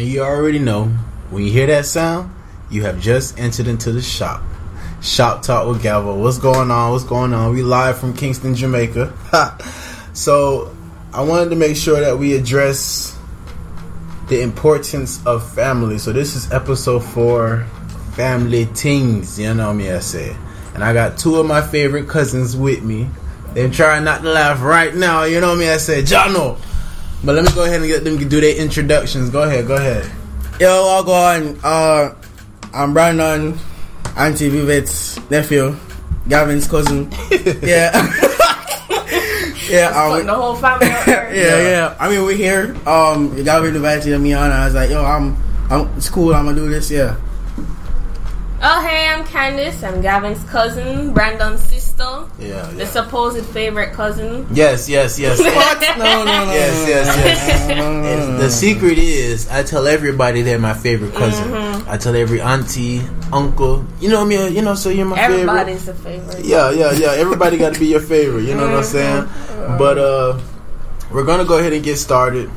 And you already know when you hear that sound, you have just entered into the shop. Shop Talk with Galvo. What's going on? What's going on? We live from Kingston, Jamaica. so I wanted to make sure that we address the importance of family. So this is episode four, family things. You know me, I say. And I got two of my favorite cousins with me. They're trying not to laugh right now. You know me, I say, Jono. But let me go ahead and get them do their introductions. Go ahead, go ahead. Yo, I'll go on. Uh, I'm Brandon, Auntie Vivet's nephew, Gavin's cousin. yeah. yeah, um, the whole family out yeah, there. yeah, I mean, we're here. Um, Gavin invited me on. And I was like, yo, I'm, I'm, it's cool. I'm gonna do this. Yeah. Oh, hey, I'm Candice. I'm Gavin's cousin, Brandon's sister, Yeah, the supposed favorite cousin. Yes, yes, yes. What? No, no, no. Yes, yes, yes. the secret is, I tell everybody they're my favorite cousin. Mm-hmm. I tell every auntie, uncle, you know me, you know, so you're my favorite. Everybody's a favorite. Yeah, yeah, yeah. Everybody got to be your favorite. You know what I'm saying? But uh, we're gonna go ahead and get started.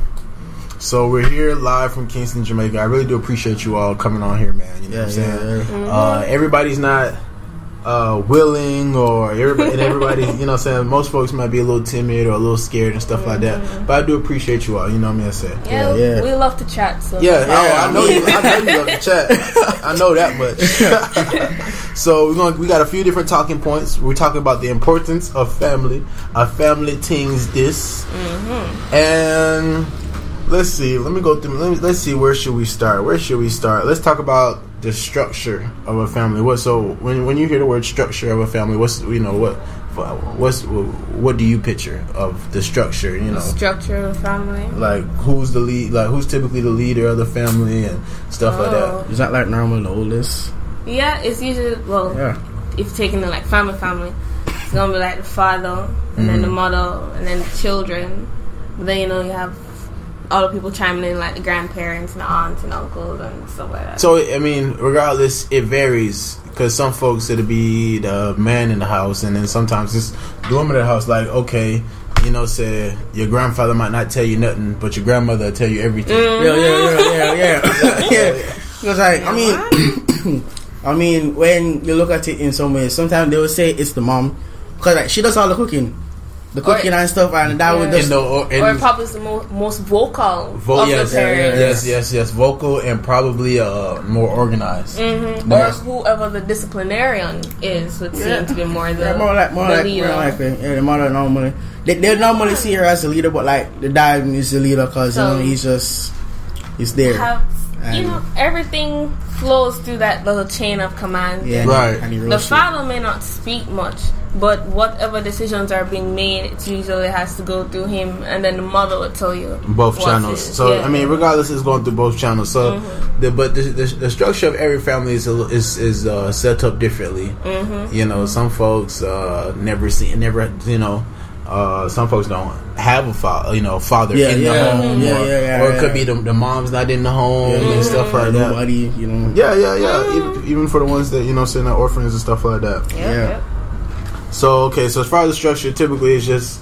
So we're here live from Kingston, Jamaica. I really do appreciate you all coming on here, man. You know Yeah, what I'm yeah, saying? yeah. Uh, everybody's not uh, willing, or everybody, and everybody, you know, what I'm saying most folks might be a little timid or a little scared and stuff like that. But I do appreciate you all. You know what I'm saying? Yeah, Yeah, yeah. we love to chat. So Yeah, Yeah, oh, I know you. I know you love to chat. I know that much. so we're gonna, We got a few different talking points. We're talking about the importance of family, of family things. This and let's see. Let me go through. Let me, let's see. Where should we start? Where should we start? Let's talk about the structure of a family. What? So when when you hear the word structure of a family, what's you know what? What's what do you picture of the structure? You know, structure of the family. like who's the lead like who's typically the leader of the family and stuff like that Is that like normal the oldest? Yeah, it's usually well, Yeah. if you're taking the like family, family, it's gonna be like the father and then the Mm-hmm. mother and then the children. But then you know you have all the people chiming in, like the grandparents and the aunts and uncles and stuff like that. so i mean regardless it varies because some folks it'll be the man in the house and then sometimes it's the woman in the house like okay you know say your grandfather might not tell you nothing but your grandmother will tell you everything mm-hmm. Yeah, yeah, yeah, yeah, yeah. yeah. Because like, I mean, I mean, when you look at it in some ways, sometimes they will say it's the mom because like she does all the cooking, the cooking and stuff, and that would Yeah. just and, the, or, or probably the mo- most vocal vo- of yes, the parents. yes yes yes vocal and probably uh more organized Mm-hmm. Or most- whoever the disciplinarian is would seem Yeah. to be more the, yeah, more like more the like leader. more likely. Yeah, the mother normally they they normally see her as the leader, but like the dad is the leader because you know he's just he's there. Have, you know, everything flows through that little chain of command. yeah, Right. The father may not speak much, but whatever decisions are being made, it usually has to go through him, and then the mother will tell you both channels. is. So Yeah. I mean, regardless, it's going through both channels. So, Mm-hmm. the but the, the, the structure of every family is is is uh, set up differently. Mm-hmm. You know, some folks uh, never see, never you know. Uh, some folks don't have a father, you know, father Yeah, in yeah. the home, Yeah, or, yeah, yeah, or it could be the, the mom's not in the home Yeah, and stuff like that. Nobody, you know. Yeah, yeah, yeah. Even, even for the ones that you know, send out orphans and stuff like that. Yep, Yeah. Yep. So okay, so as far as the structure, typically it's just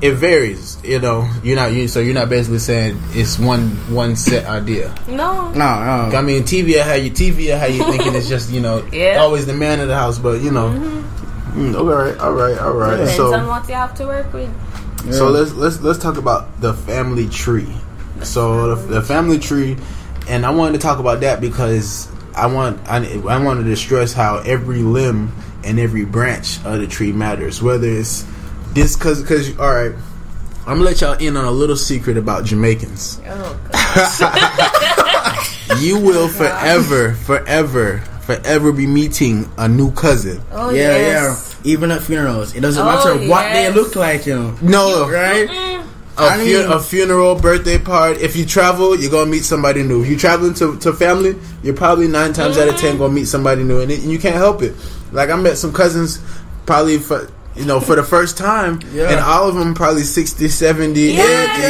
it varies. You know, you're not you so you're not basically saying it's one one set idea. No, No, no. I mean, TV will have you TV will have you thinking it's just you know Yeah. always the man of the house, but you know Mm, all right, all right, all right. Depends So on what you have to work with. So let's let's let's talk about the family tree. So the, the family tree, and I wanted to talk about that because I want I, I wanted to stress how every limb and every branch of the tree matters. Whether it's this, because because all right, I'm gonna let y'all in on a little secret about Jamaicans. Oh, You will forever, forever, forever be meeting a new cousin. oh yeah, yes. yeah. Even at funerals, it doesn't Oh, matter what they look like, you know. No, Right? a, I fu- mean- a funeral, birthday party. If you travel, you're gonna meet somebody new. If you're traveling to, to family, you're probably nine times out of ten mm-hmm. gonna meet somebody new, and, it, and you can't help it. Like I met some cousins, probably for you know for the first time, Yeah. and all of them probably 60, 70, Yes, 80.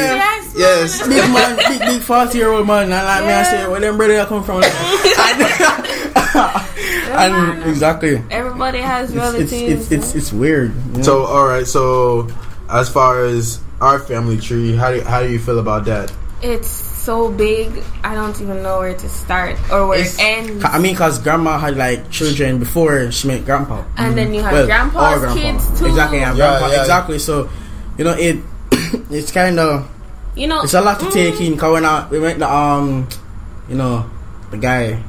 yes, yes. Big man, big big forty year old man, and like me, I say, where them brother come from? and exactly, Everybody has relatives. it's, it's it's it's weird. you know? So all right, so as far as our family tree, how do how do you feel about that? it's so big. I don't even know where to start or where It's- it ends. I mean, cause grandma had like children before she met grandpa. and then you have Well, grandpa's or grandpa. kids too. Exactly, yeah, Yeah, grandpa. yeah. Exactly. So, you know, it it's kind of You know, it's a lot to mm, take in. Cause when I, we met the um, you know, the guy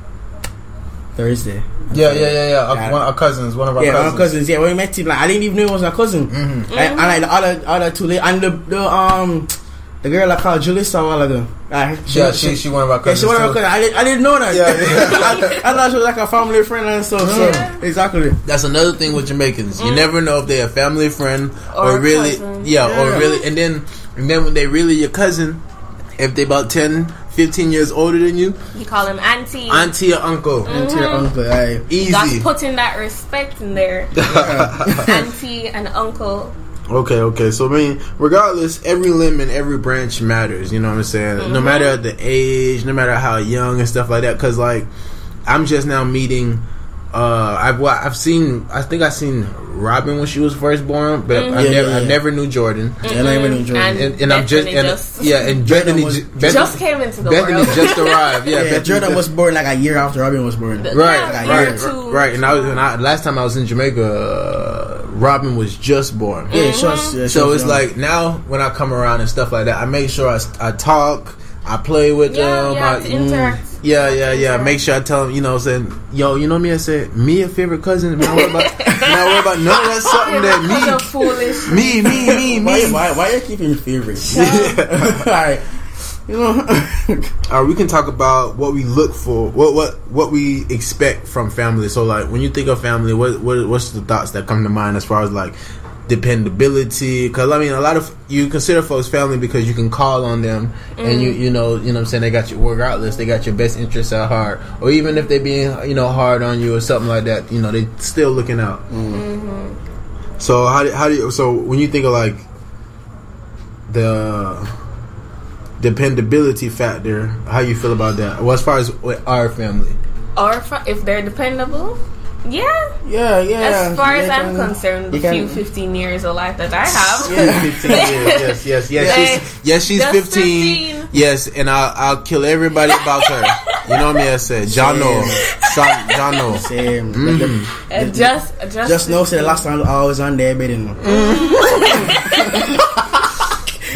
Thursday. Yeah, yeah, yeah, yeah. Yeah. one, our cousins, one of our Yeah, cousins. our cousins. Yeah, when we met him, like I didn't even know he was our cousin. Mm-hmm. Like, and like the other other two, la- and the the um. The girl I called Julius a while ago. Ah, like, Yeah, she she one of our Yeah, cousins. she one of her too. cousins. I didn't, I didn't know that. Yeah, yeah. I, I thought she was like a family friend and stuff. So exactly. That's another thing with Jamaicans. You mm. never know if they're a family friend or, Or really, cousin. yeah, or really, and then and then when they really your cousin, if they about 10, 15 years older than you, you call them auntie. auntie or uncle, And to your uncle, aye. easy. That's putting that respect in there. auntie and uncle. Okay, okay. So I mean, regardless, every limb and every branch matters. You know what I'm saying? No matter the age, no matter how young and stuff like that. Because like, I'm just now meeting. Uh, I've wa- I've seen. I think I seen Robin when she was first born, but I Yeah, never yeah, I never knew Jordan. Yeah, I even enjoy And- And, and I'm just and just- yeah, and Bethany was- Bethany, Just came into the Bethany world. just arrived. Yeah, Yeah, Jordan was born like a year after Robin was born. The- Right, Yeah, right, right, right. And I was, and I, last time I was in Jamaica, uh, Robin was just born. Yeah, she was, mm-hmm. yeah, she So was it's young. like now when I come around and stuff like that, I make sure I, I talk, I play with Yeah, them. yeah, I, to interact. Mm, yeah, yeah, yeah. Make sure I tell them, you know, saying, yo, you know me. I said, me a favorite cousin. Not worry about, not worry about none of that something Bunch of that foolish. me, me, me, me, why, why, why are you keeping favorites? Alright. You know, All right, uh, we can talk about what we look for, what what what we expect from family. So, like, when you think of family, what, what what's the thoughts that come to mind as far as like dependability? Because I mean, a lot of you consider folks family because you can call on them, and you mm. you know you know what I'm saying they got your regardless they got your best interests at heart, or even if they being you know hard on you or something like that, you know they still looking out. Mm. Mm-hmm. So how do, how do you so when you think of like the dependability factor, how you feel about that? Well, as far as with our family, Or if, if they're dependable. Yeah. yeah, yeah. As far as I'm can- concerned, the few 15 years of life that I have. Yeah. 15 years. Yes, yes, yes. Like, She's, yes, she's 15. 15. Yes, and I'll, I'll kill everybody about her. You know me, I said. John no. John no. Same. Mm-hmm. Just, just, Just know, say the last time I was on there, but you know.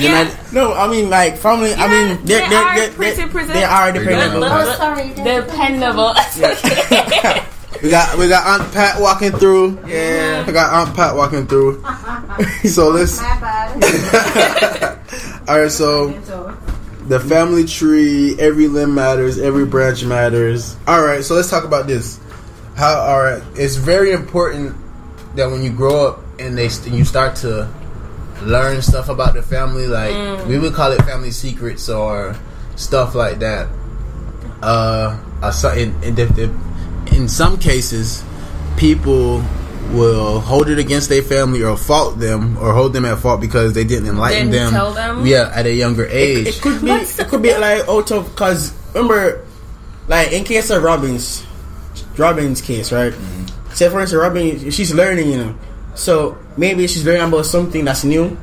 Yeah. No, I mean like family. I mean they they they are they, pretty they, present- they are Look, dependable. look, Oh, look, sorry. dependable. We got we got Aunt Pat walking through. Yeah. I got Aunt Pat walking through. So let's. My bad. All right, so the family tree, every limb matters, every branch matters. All right, so let's talk about this. How? All right, it's very important that when you grow up and they st- you start to learn stuff about the family, like we would call it family secrets or stuff like that. Uh, uh, in, in, the, the, in some cases, people will hold it against their family or fault them or hold them at fault because they didn't enlighten Didn't them, tell them? yeah at a younger age It could be. It could be like out of because remember, like in case of Robin's, Robin's case, right? Say for instance, Robin, she's learning, you know. So maybe she's learning about something that's new,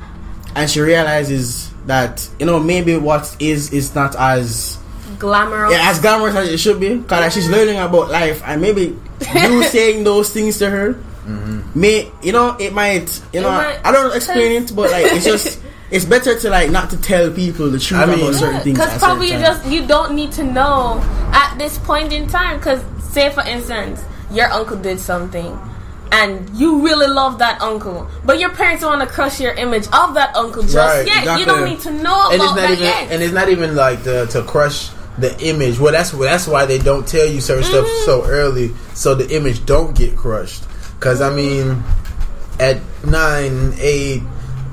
and she realizes that you know maybe what is is not as Glamorous. yeah, as glamorous as it should be. Cause like, she's mm-hmm. learning about life, and maybe you saying those things to her mm-hmm. may you know it might you know might- I don't explain it, but like it's just it's better to like not to tell people the truth I mean- about certain things. Because probably you just you don't need to know at this point in time. Because say for instance, your uncle did something, and you really love that uncle, but your parents don't want to crush your image of that uncle just Right, yet. exactly. You don't need to know and it's about not that even yet. and it's not even like the, to crush the image. Well, that's that's why they don't tell you certain stuff Mm-hmm. so early, so the image don't get crushed. Because I mean, at nine, eight,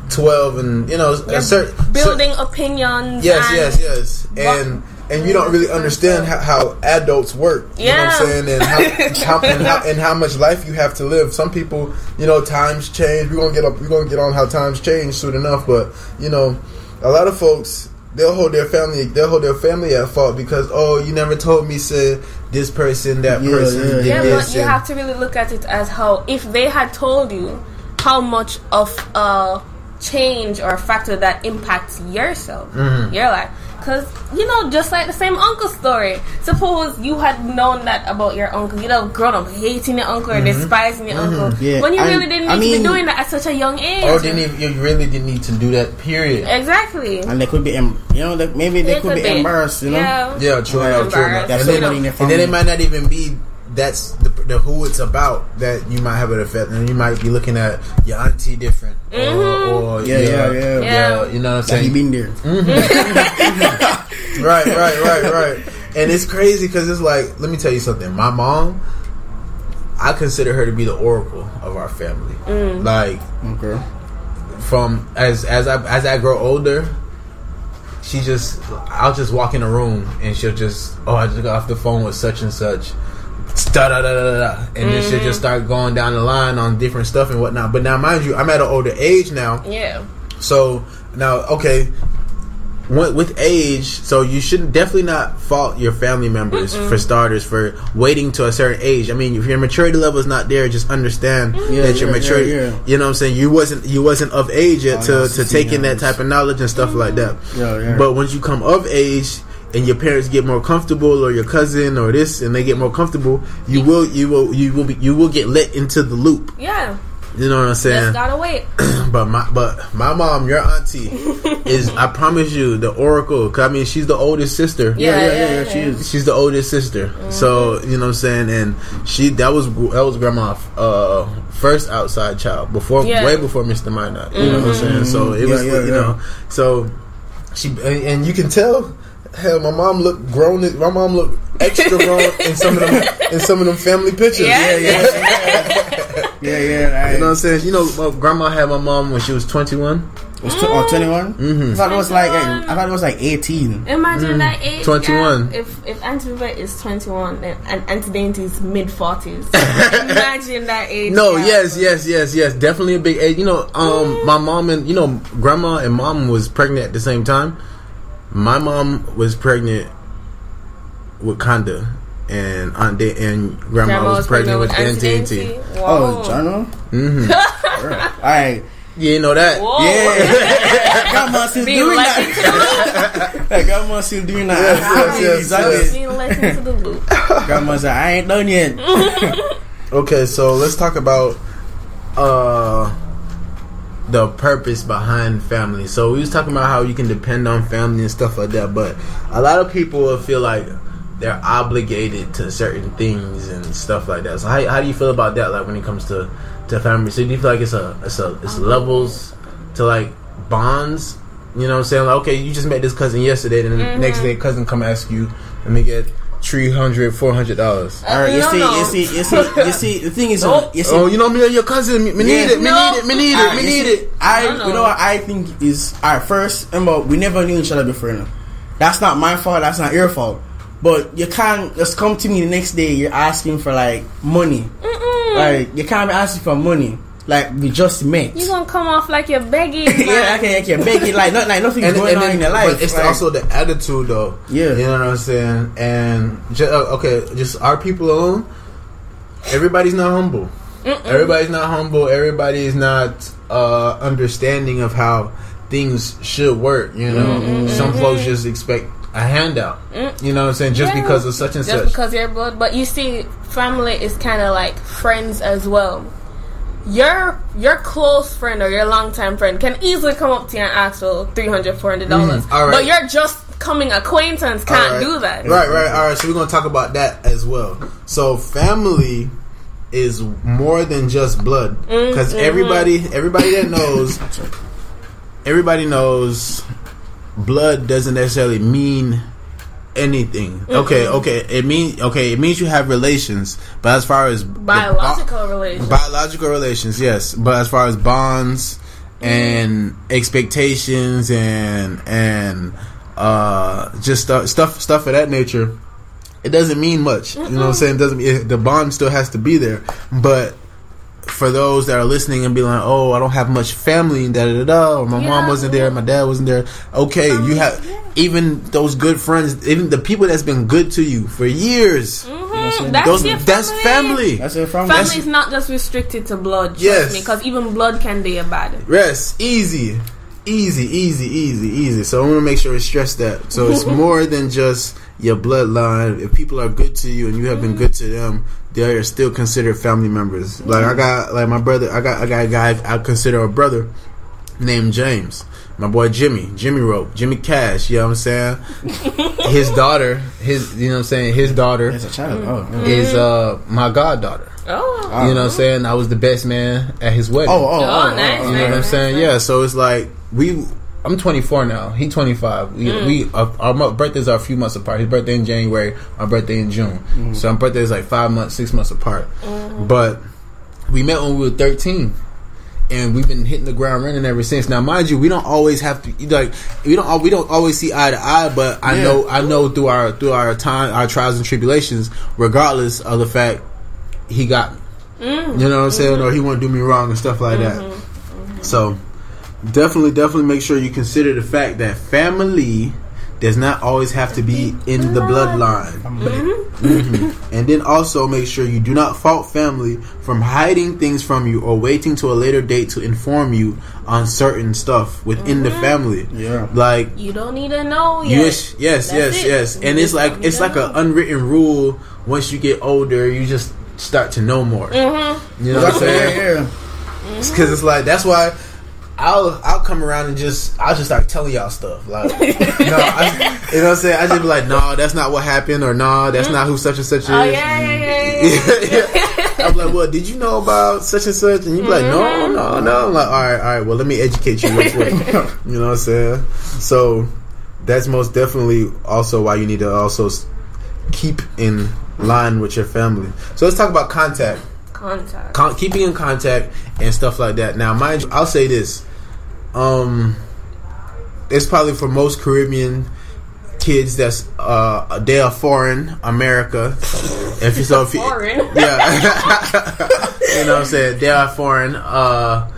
twelve, and you know, a certain Building opinions. Yes, yes, yes, and and you don't really understand how, how adults work. You know what Yeah. I'm saying, and how, how, and how and how much life you have to live. Some people, you know, times change. We're gonna get up. We're gonna get on how times change soon enough. But you know, a lot of folks they'll hold their family they'll hold their family at fault because oh you never told me said this person that Yeah, person yeah, did Yeah, this. but you and- have to really look at it as how if they had told you how much of a change or a factor that impacts yourself, Mm-hmm. your life. Because, you know, just like the same uncle story. Suppose you had known that about your uncle. You'd have grown up hating your uncle or Mm-hmm. despising your uncle. Yeah, When you I- really didn't need I to mean- be doing that at such a young age. or didn't even, you really didn't need to do that. Period. Exactly. and they could be em- you know they, maybe they, could, be, embarrassed. You know. Yeah. Yeah, true Right. enough, true enough. Embarrassed, That's And then, somebody in your and then it might not even be that's the, the who it's about that you might have an effect, and you might be looking at your auntie different, or, mm-hmm. or Yeah, your- yeah, yeah. Yeah. you know what I'm Like he saying? been there. Mm-hmm. right, right, right, right. And it's crazy because it's like, let me tell you something. My mom, I consider her to be the oracle of our family. Mm. Like Okay. from as as I as I grow older, she just I'll just walk in a room and she'll just oh I just got off the phone with such and such. Da da da da da, and then she'll just mm-hmm. start going down the line on different stuff and whatnot. But now, mind you, I'm at an older age now, Yeah. so now, okay, with with age, so you should definitely not fault your family members for starters for waiting to a certain age. I mean, if your maturity level is not there, just understand Yeah, that your yeah, maturity. yeah, yeah. You know what I'm saying? You wasn't you wasn't of age yet Oh, to to 16 take in that type of knowledge and stuff like that. Yeah, yeah. But once you come of age. And your parents get more comfortable, or your cousin, or this, and they get more comfortable. You will, you will, you will be, you will get let into the loop. Yeah. You know what I'm saying? Just gotta wait. But my but my mom, your auntie, is I promise you the oracle. 'cause I mean, she's the oldest sister. Yeah, Yeah, yeah, yeah, yeah, yeah, She is. She's the oldest sister. So you know what I'm saying, and she that was that was grandma uh first outside child before Yeah. way before Mr. Minot. You know what I'm saying? So it Yeah, was yeah, you yeah. know so she and, and you can tell. Hell, my mom looked grown. My mom looked extra grown in some of them in some of them family pictures. Yeah, Yeah, yeah, yeah. Right. You know what I'm saying? You know, my grandma had my mom when she was 21. It was tw- oh, 21? Mm-hmm. I thought it was like I thought it was like 18. Imagine that age. 21. gap. If if Auntie Vivette is twenty one and, and Auntie Dainty is mid forties, imagine that age. No, gap. yes, yes, yes, yes. Definitely a big age. You know, um, my mom and you know, grandma and mom was pregnant at the same time. My mom was pregnant with Conda, and Aunt da- and grandma, Grandma was, pregnant, with Aunt Dainty. Oh, Whoa. Jono? Mm-hmm. Alright. You didn't know that? Whoa. Yeah. Grandma still Being doing let that. into Hey, Grandma still doing that. Yes, yes, yes, Exactly. yes. being let the loop. Grandma's like, I ain't done yet. Okay, so let's talk about uh the purpose behind family. So we was talking about how you can depend on family and stuff like that, but a lot of people will feel like they're obligated to certain things and stuff like that. So how, how do you feel about that? Like when it comes to to family, so do you feel like it's a it's a it's um, levels to like bonds? You know what I'm saying? Like okay, you just met this cousin yesterday, and then the mm-hmm. next day cousin come ask you, let me get. Three hundred, four hundred dollars. All right, you see, you see, you see, you see. The thing is, Nope. you see, Oh, you know me and your cousin. Me, me need it. Me No. need it. Me need it. Me need see, it. I, No, no. you know what I think is, at first, remember, we never knew each other before. You know? That's not my fault. That's not your fault. But you can't just come to me the next day. You're asking for like money. Like you can't be asking for money. Like we just met. You gonna come off like you're begging? yeah, man. okay, okay, beg it like not like nothing's And, going and on then, in your life. but it's like, also the attitude, though. Yeah. you know what I'm saying. And ju- uh, okay, just our people alone. Everybody's not humble. Everybody's not humble. Everybody is not uh, understanding of how things should work. You know, some folks just expect a handout. You know what I'm saying? Just Yeah. because of such and just such. because you're blood. But you see, family is kind of like friends as well. Your your close friend or your longtime friend can easily come up to you and ask for 300 400 dollars Mhm. All right. but you're just coming acquaintance can't All right. do that Right, right. All right. So we're gonna talk about that as well. So family is more than just blood because everybody, everybody that knows, everybody knows, blood doesn't necessarily mean anything. Mm-hmm. Okay, okay. It means okay. It means you have relations, but as far as the bo- biological relations biological relations, yes. But as far as bonds mm-hmm. and expectations and and uh, just stuff stuff stuff of that nature, it doesn't mean much. You know what I'm mm-hmm. saying? It doesn't it, the bond still has to be there, but. For those that are listening and be like, "Oh, I don't have much family," da da da, da, or my mom wasn't there, my dad wasn't there. Okay, you have even those good friends, even the people that's been good to you for years. Mhm. that's Those your that's family. That's it from family is not just restricted to blood trust Yes. me because even blood can be a bad Rest, easy, easy, easy, easy, easy. So I want to make sure we stress that. So it's more than just your bloodline. If people are good to you and you have been good to them, they are still considered family members. Like I got, like my brother, I got, I got a guy I consider a brother named James. My boy Jimmy, Jimmy Rope, Jimmy Cash. You know what I'm saying? his daughter, his, you know what I'm saying? His daughter As a child. Oh, oh. is uh my goddaughter. oh You know what I'm saying? I was the best man at his wedding. Oh, oh, oh, Oh, oh, nice, oh, You know what I'm saying? Yeah. So it's like we. I'm 24 now. He 25. We, we uh, our birthdays are a few months apart. His birthday in January. My birthday in June. So our birthday is like five months, six months apart. But we met when we were 13, and we've been hitting the ground running ever since. Now, mind you, we don't always have to like we don't we don't always see eye to eye. But I Yeah. know I know through our through our time, our trials and tribulations, regardless of the fact he got me. Mm. You know what I'm saying? Or he won't do me wrong and stuff like that. Mm-hmm. Mm-hmm. So definitely, definitely make sure you consider the fact that family does not always have to be in the bloodline. Mhm. And then also make sure you do not fault family from hiding things from you or waiting to a later date to inform you on certain stuff within the family. Yeah. Like you don't need to know yet. Yes, yes, That's yes, it. yes. You And it's like it's like an unwritten rule. Once you get older, you just start to know more. Mm-hmm. You know what I'm saying? yeah. Because it's like that's why I'll I'll come around and just I'll just start telling y'all stuff like no, I, you know what I'm saying? I just be like, no, that's not what happened, or no, that's not who such and such oh, is. Oh yeah, yeah, yeah, yeah. I'm like, well, did you know about such and such? And you be like, no, mm-hmm. no, no. I'm like, all right, all right. Well, let me educate you real quick. you know what I'm saying? So that's most definitely also why you need to also keep in line with your family. So let's talk about contact Contact. con- keeping in contact and stuff like that. Now, mind you, I'll say this: um, it's probably for most Caribbean kids that's uh they are foreign America. If you so, if you, Foreign. yeah, you know what I'm saying they are foreign. Uh,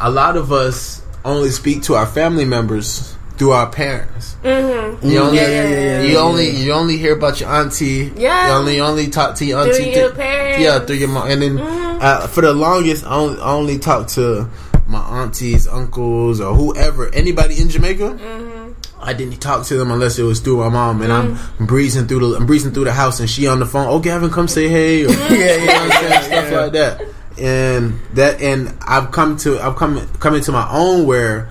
a lot of us only speak to our family members through our parents. Mm-hmm. You only, Yeah, yeah, yeah, you only, you only hear about your auntie. Yeah. You only, only talk to your auntie. Through your through- parents. Mm-hmm. Yeah, through your mom. And then uh, for the longest, I only, I only talk to my aunties, uncles, or whoever, anybody in Jamaica. Mm-hmm. I didn't talk to them unless it was through my mom, and I'm mm. breezing through the, I'm breezing through the house, and she on the phone. Oh, Gavin, come say hey. Or, mm-hmm. Yeah, yeah, you know what I'm saying? stuff yeah. like that. And that, and I've come to, I've come coming to my own where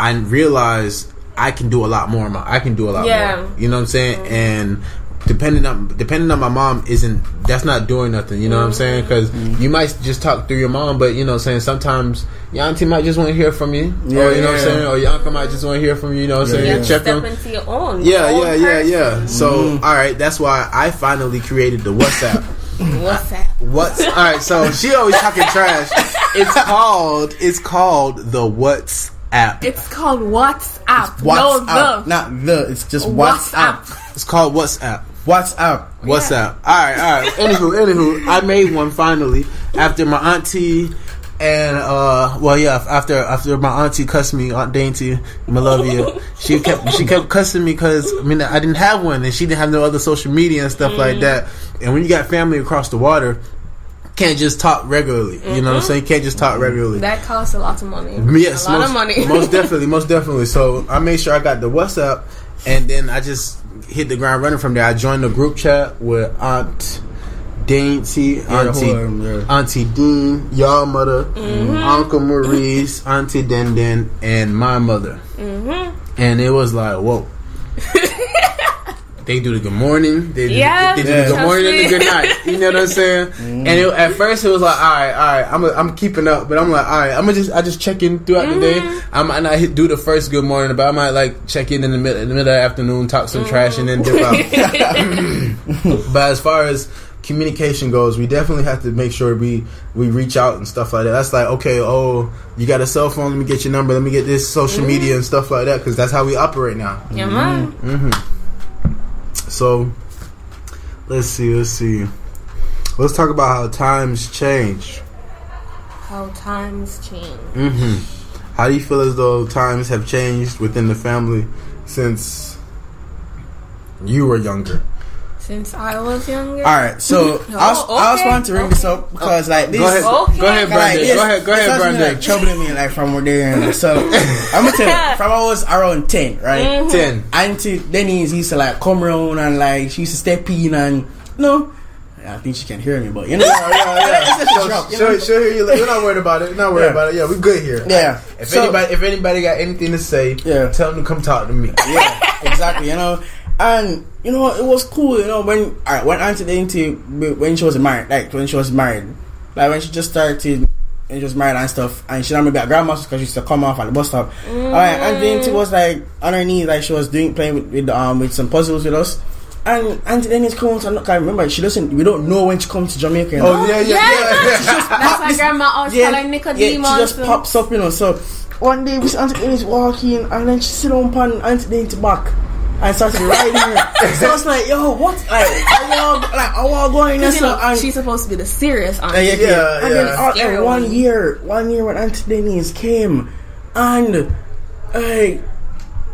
I realize I can do a lot more. My, I can do a lot Yeah. more. You know what I'm saying? Mm-hmm. And depending on depending on my mom isn't that's not doing nothing. You know what I'm saying? Because mm-hmm. you might just talk through your mom, but you know, what I'm saying sometimes your auntie might just want to hear from you, Yeah, or you know what I'm saying, or your uncle might just want to hear from you. You know what I'm Yeah, saying? Yeah. Check step them. into your own. Yeah, own yeah, yeah, yeah. person. So, mm-hmm. all right, that's why I finally created the WhatsApp. What's that? What's all right? So she always talking trash. It's called. It's called the WhatsApp. It's called WhatsApp. WhatsApp. No, the. Not the. It's just WhatsApp. WhatsApp. It's called WhatsApp. WhatsApp. WhatsApp. All right, all right. Anywho, anywho, I made one finally after my auntie and uh, well, yeah, after after my auntie cussed me, Aunt Dainty, Malovia, she kept she kept cussing me because I mean I didn't have one and she didn't have no other social media and stuff like mm. that. And when you got family across the water, can't just talk regularly. You know what I'm mm-hmm. saying? Can't just talk mm-hmm. regularly. That costs a lot of money. Yes, a lot most, of money. most definitely, most definitely. So I made sure I got the WhatsApp, and then I just hit the ground running from there. I joined the group chat with Aunt Dainty, the Auntie whole, yeah. Auntie Dean, y'all mother, mm-hmm. Uncle Maurice, Auntie Den Den, and my mother. Mm-hmm. And it was like, whoa. they do the good morning, they do, Yeah. they do Yeah. the good morning and the good night. You know what I'm saying? Mm-hmm. And it, at first it was like, all right, all right, I'm a, I'm keeping up, but I'm like, all right, I'm gonna just I just check in throughout the day. Mm-hmm. I might not hit, do the first good morning, but I might like check in in the middle in the middle of the afternoon, talk some mm. trash, and then dip out. but as far as communication goes, we definitely have to make sure we we reach out and stuff like that. That's like, okay, oh, you got a cell phone? Let me get your number. Let me get this social media mm-hmm. and stuff like that because that's how we operate now. Yeah, man. So let's see, let's see. Let's talk about how times change. How times change. Mm-hmm. How do you feel as though times have changed within the family since you were younger? Since I was younger. All right, so I was, Oh, I was okay. to bring this up because like this. Go ahead, Okay. go ahead, Like, Brandon. it's- go ahead, go ahead, actually, Brandon. Like, troubling me like from there. And so I'm gonna tell you, from I was around ten, right? Mm-hmm. Ten. Auntie Denise used to like come around and like she used to step in and no. I think she can hear me, but you know, Yeah, yeah, It's yeah. joke, you Sure, know? sure, hear you. We're not worried about it. We're not worried Yeah. about it. Yeah, we're good here. Yeah. If So- anybody, if anybody got anything to say, Yeah. tell them to come talk to me. yeah, exactly. You know, and you know it was cool. You know when alright, when Auntie Dainty when she was married, like when she was married, like when she just started. And she was married and stuff, and she remember at grandma's because she used to come off at the bus stop. Alright, Auntie Dainty was like on her knees, like she was doing playing with, with um with some puzzles with us. And Auntie Dennis comes and look, I remember she doesn't. We don't know when she comes to Jamaica. you know? Oh yeah, yeah, Yeah, yeah. That's my grandma always yeah, call her yeah, Nicodemus. she just pops up, you know. So one day we see Auntie Dennis walking, and then she sit on pan Auntie Dennis back. And started riding her. so I was like, yo, what? Like, are y'all, like, are y'all going there? You know, and, she's supposed to be the serious aunt. yeah, yeah, Yeah, And then yeah. all- and one one. year, one year when Auntie Denise came, and I,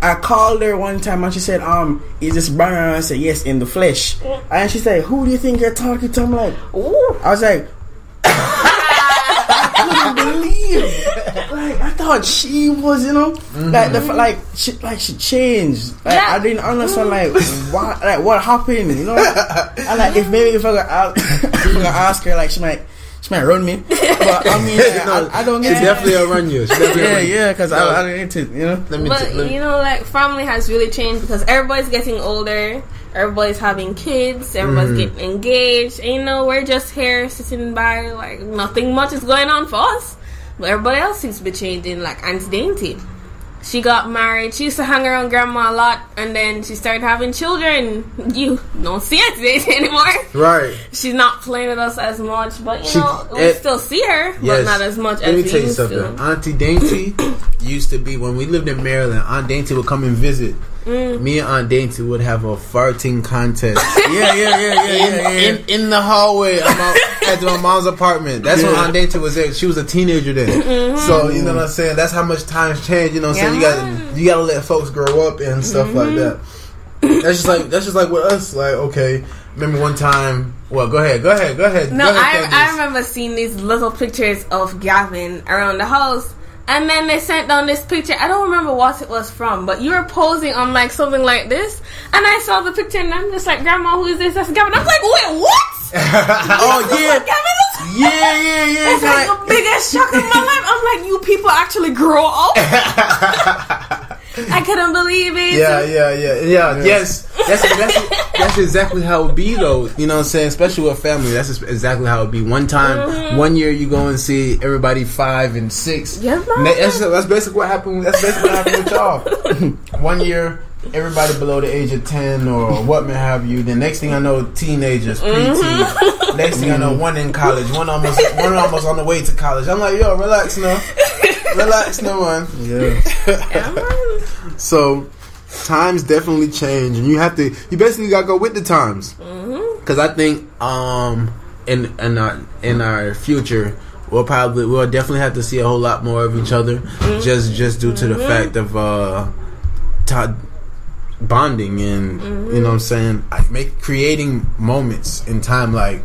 I called her one time and she said, um, is this Brian? I said, yes, in the flesh. And she said, who do you think you're talking to? I'm like, Ooh. I was like, I couldn't believe. Like I thought she was, you know, like the mm-hmm. like she like she changed. Like Yeah. I didn't understand mm. like what like what happened, you know. and like if maybe if I got ask, if I got ask her, like she might she might run me. But I mean, like, No, I, I don't She get it. definitely will run you. Definitely Yeah, run you. yeah, because No. I, I don't need to, you know. Let me. But t- let me you know, like family has really changed because everybody's getting older. Everybody's having kids. Everybody's Mm. getting engaged. And you know, we're just here sitting by, like nothing much is going on for us. But everybody else seems to be changing. Like Auntie Dainty, she got married. She used to hang around grandma a lot, and then she started having children. You don't see Auntie Dainty anymore. right. She's not playing with us as much, but you She- know, we it- still see her, but Yes. not as much Let as me we tell you something. to. Auntie Dainty used to be when we lived in Maryland. Aunt Dainty would come and visit. Mm. Me and Aunt Dainty would have a farting contest Yeah, yeah, yeah, yeah, yeah, in, yeah. in in the hallway of my, at my mom's apartment. That's when Aunt Dainty was there. She was a teenager then. So you know what I'm saying. That's how much times change. You know what I'm saying. You Mm-hmm. Got you got to let folks grow up and stuff like that. That's just like that's just like with us. Like okay, remember one time. Well, go ahead, go ahead, go ahead. No, go ahead, I, I remember seeing these little pictures of Gavin around the house. And then they sent down this picture. I don't remember what it was from, but you were posing on like something like this. And I saw the picture and I'm just like, Grandma, who is this? That's Gavin. I'm like, wait, what? Oh yeah, Gavin yeah, yeah, yeah. It's like the biggest shock of my life. I'm like, you people actually grow up. I couldn't believe it. Yeah, yeah, yeah, yeah. Yes, that's that's that's exactly how it be though. You know what I'm saying? Especially with family, that's just exactly how it be. One time, mm-hmm. one year, you go and see everybody five and six. Yeah, that's, that's basically what happened. That's basically what happened with y'all. one year, everybody below the age of ten or what may have you. The next thing I know, teenagers, preteen. Next thing I know, one in college, one almost one almost on the way to college. I'm like, yo, relax now, relax now, man. Yeah. Yeah, man. So times definitely change, and you have to. You basically got to go with the times. Because I think um in in our in our future. We'll probably we'll definitely have to see a whole lot more of each other, just just due to the fact of uh, to- bonding and you know what I'm saying, I make creating moments in time like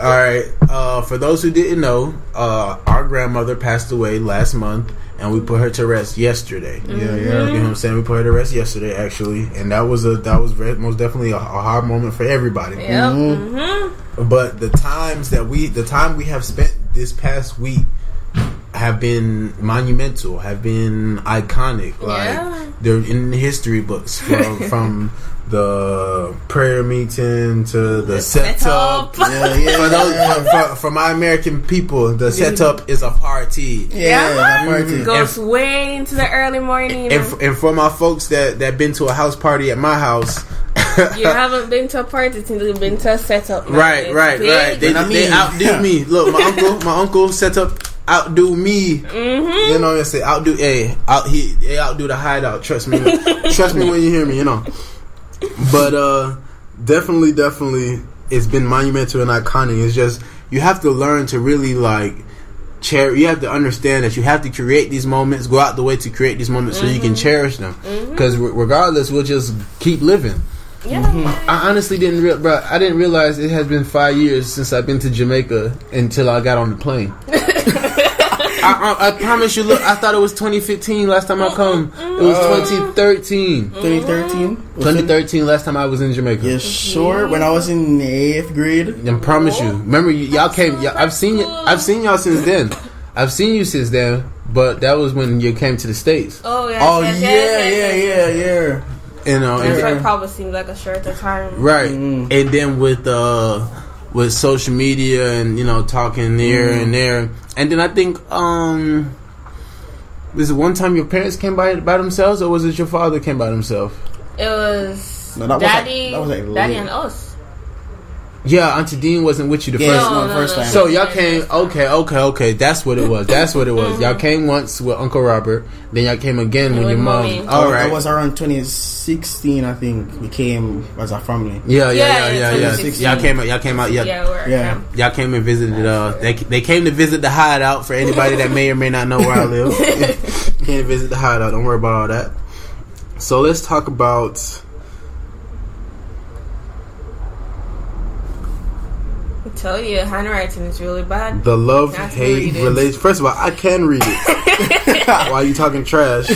All right. Uh, for those who didn't know, uh, our grandmother passed away last month, and we put her to rest yesterday. Yeah, yeah You know yeah. what I'm saying? We put her to rest yesterday, actually, and that was a that was very, most definitely a, a hard moment for everybody. Yep. Mm-hmm. Mm-hmm. But the times that we, the time we have spent this past week, have been monumental, have been iconic. Yeah. Like they're in the history books from from the prayer meeting to the, setup. setup. Yeah, yeah. For those for, for, for my American people, the setup is a party. Yeah, Yeah, that party. Goes way into the early morning. And, f- and for my folks that that been to a house party at my house, you haven't been to a party since you've been to a setup. right, right, right. They, And I they mean- outdid me. Look, my uncle, my uncle set up outdo me. Mm-hmm. You know what I'm saying? Outdo, hey, out he, they outdo the hideout. Trust me, trust me when you hear me. You know. But uh, definitely, definitely, it's been monumental and iconic. It's just you have to learn to really like. Cher- you have to understand that you have to create these moments, go out the way to create these moments so you can cherish them. Because regardless, we'll just keep living. Yeah. I honestly didn't, real, bro. I didn't realize it has been five years since I've been to Jamaica until I got on the plane. I, I, I promise you. Look, I thought it was 2015 last time I come. It was 2013. 2013. 2013 last time I was in Jamaica. Yeah, sure. When I was in eighth grade. I promise you. Remember, y- y'all came. Y'all, I've seen. y- I've seen y'all since then. I've seen you since then. But that was when you came to the states. Oh yeah. Oh yes, yeah, yes, yes, yes. yeah, yeah, yeah. You know, That's and- why it probably seems like a shorter time. Right. Mm. And then with uh with social media and you know talking there Mm. and there. And then I think um was it one time your parents came by by themselves or was it your father came by himself? It was No, that was like- daddy, that was like daddy and us. Yeah, Auntie Dean wasn't with you the Yeah, first no, one. the first time. So y'all came okay, okay, okay. That's what it was. That's what it was. Y'all came once with Uncle Robert, then y'all came again when With your mom. mommy. All That was around 2016, I think. We came as a family. yeah, yeah, Yeah, yeah, yeah, yeah. Y'all came out. Y'all came out. Yeah, Yeah, Yeah. Y'all came and visited. Uh, they they came to visit the hideout. For anybody that may or may not know where I live, came to visit the hideout. Don't worry about all that. So let's talk about. Tell you, handwriting is really bad. The love hate read it. relation. First of all, I can read it. Why are you talking trash?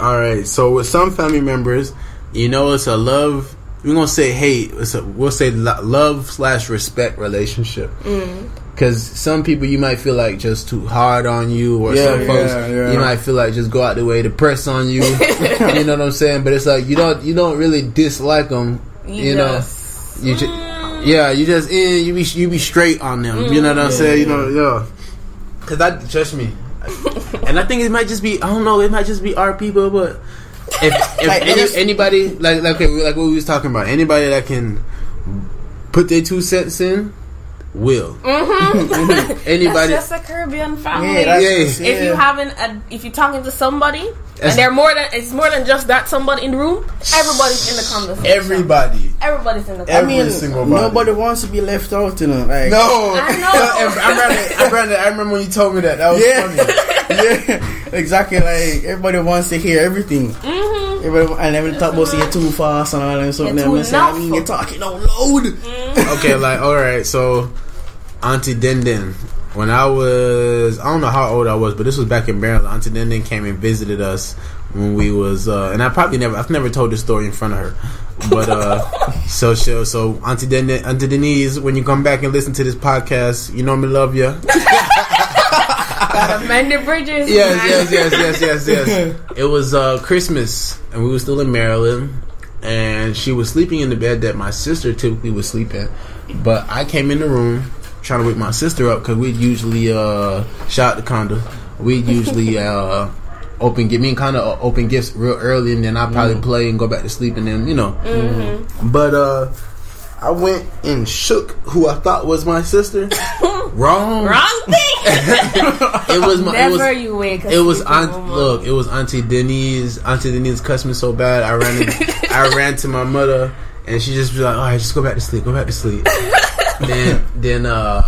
all right. So with some family members, you know, it's a love. We're gonna say hate. It's a, we'll say lo- love slash respect relationship. Mm. Because some people you might feel like just too hard on you, or Yeah, some folks yeah, yeah. you might feel like just go out the way to press on you. you know what I'm saying? But it's like you don't you don't really dislike them. You, know, you just yeah, you just eh, you be you be straight on them. You know what I'm saying? You know, yeah. Cause that trust me, and I think it might just be I don't know. It might just be our people, but if, if Like, any, anybody like like okay, like what we was talking about, anybody that can put their two cents in will. Anybody. That's just a Caribbean family. Yeah, that's Yeah. if you yeah. having a, if you're talking to somebody That's- and they're more than it's more than just that somebody in the room, everybody's in the conversation. Everybody. everybody's in the I Every conversation. mean, single body. nobody wants to be left out, you know. Like, No, I know. I remember. I remember. I remember when you told me that. That was funny. yeah, exactly. Like everybody wants to hear everything. Mm-hmm. Everybody, and then talk about saying too fast and all that something. You're too I'm saying, I mean, you're talking out loud. okay, like all right, so Auntie Denden. When I was, I don't know how old I was, but this was back in Maryland. Auntie Denden came and visited us when we was, uh, and I probably never, I've never told this story in front of her, but uh, so so so Auntie Denden, Auntie Denise, when you come back and listen to this podcast, you know me love you. Gotta mend the bridges. yes, yes, yes, yes, yes, yes. It was uh, Christmas, and we were still in Maryland, and she was sleeping in the bed that my sister typically would sleep in. But I came in the room trying to wake my sister up because we'd usually uh, shout the condo. We'd usually uh, open get me kind of open gifts real early, and then I would probably play and go back to sleep, and then you know. But uh, I went and shook who I thought was my sister. Wrong. Wrong thing. It was my. it was, you wake. a it was aunt. woman. Look, it was Auntie Denise. Auntie Denise cussed me so bad. I ran. To, I ran to my mother, and she just was like, "All right, just go back to sleep. Go back to sleep." Then, then, uh,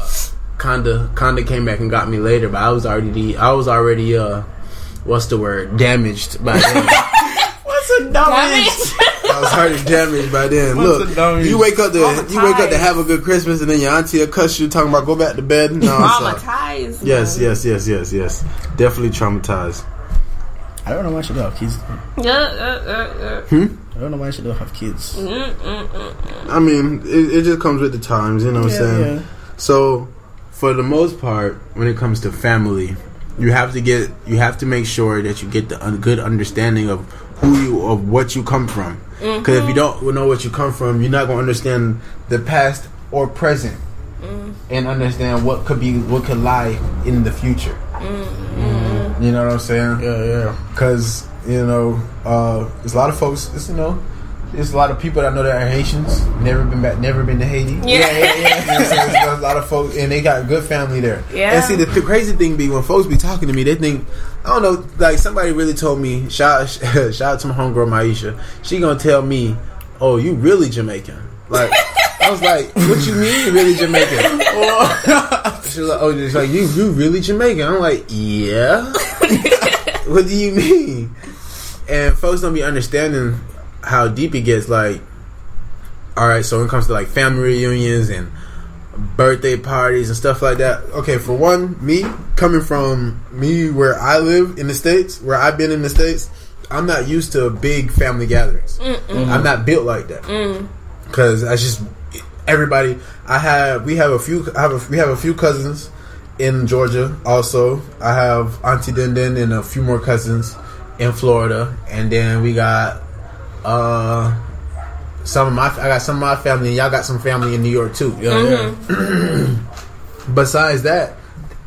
Conda, Conda came back and got me later, but I was already, I was already, uh, what's the word? Damaged by then. What's a Damn damage? I I was already damaged by then. What's Look, you wake up to you wake up to have a good Christmas, and then your auntie will cuss you talking about go back to bed. No, it's like- Traumatized. yes, yes, yes, yes, yes. Definitely traumatized. I don't know why she don't have kids. Yeah, uh, uh, I don't know why she don't have kids. I mean, it, it just comes with the times. You know what I'm saying? yeah. So, for the most part, when it comes to family, you have to get you have to make sure that you get the un- good understanding of who you of what you come from. Because if you mm-hmm. don't know what you come from, you're not going to understand the past or present, mm-hmm. and understand what could be what could lie in the future. Mm-hmm. You know what I'm saying? Yeah, yeah. Because you know, uh, there's a lot of folks. It's, you know, there's a lot of people that I know that are Haitians. Never been back. Never been to Haiti. Yeah. Know what I'm? There's a lot of folks, and they got good family there. Yeah. And see, the, the crazy thing be when folks be talking to me, they think, I don't know, like somebody really told me. Shout, shout out to my homegirl Maisha. She gonna tell me, "Oh, you really Jamaican?" Like. I was like, "What you mean, really Jamaican?" She's like, "Oh, she's like you, you really Jamaican?" I'm like, "Yeah." what do you mean? And folks don't be understanding how deep it gets. Like, all right, so when it comes to like family reunions and birthday parties and stuff like that. Okay, for one, me coming from me where I live in the states, where I've been in the states, I'm not used to big family gatherings. Mm-hmm. I'm not built like that mm. because I just everybody. I have we have a few. I have a, we have a few cousins in Georgia. Also, I have Auntie Dindin and a few more cousins in Florida, and then we got uh some of my I got some of my family, and y'all got some family in New York too. Yeah, yeah. Besides that,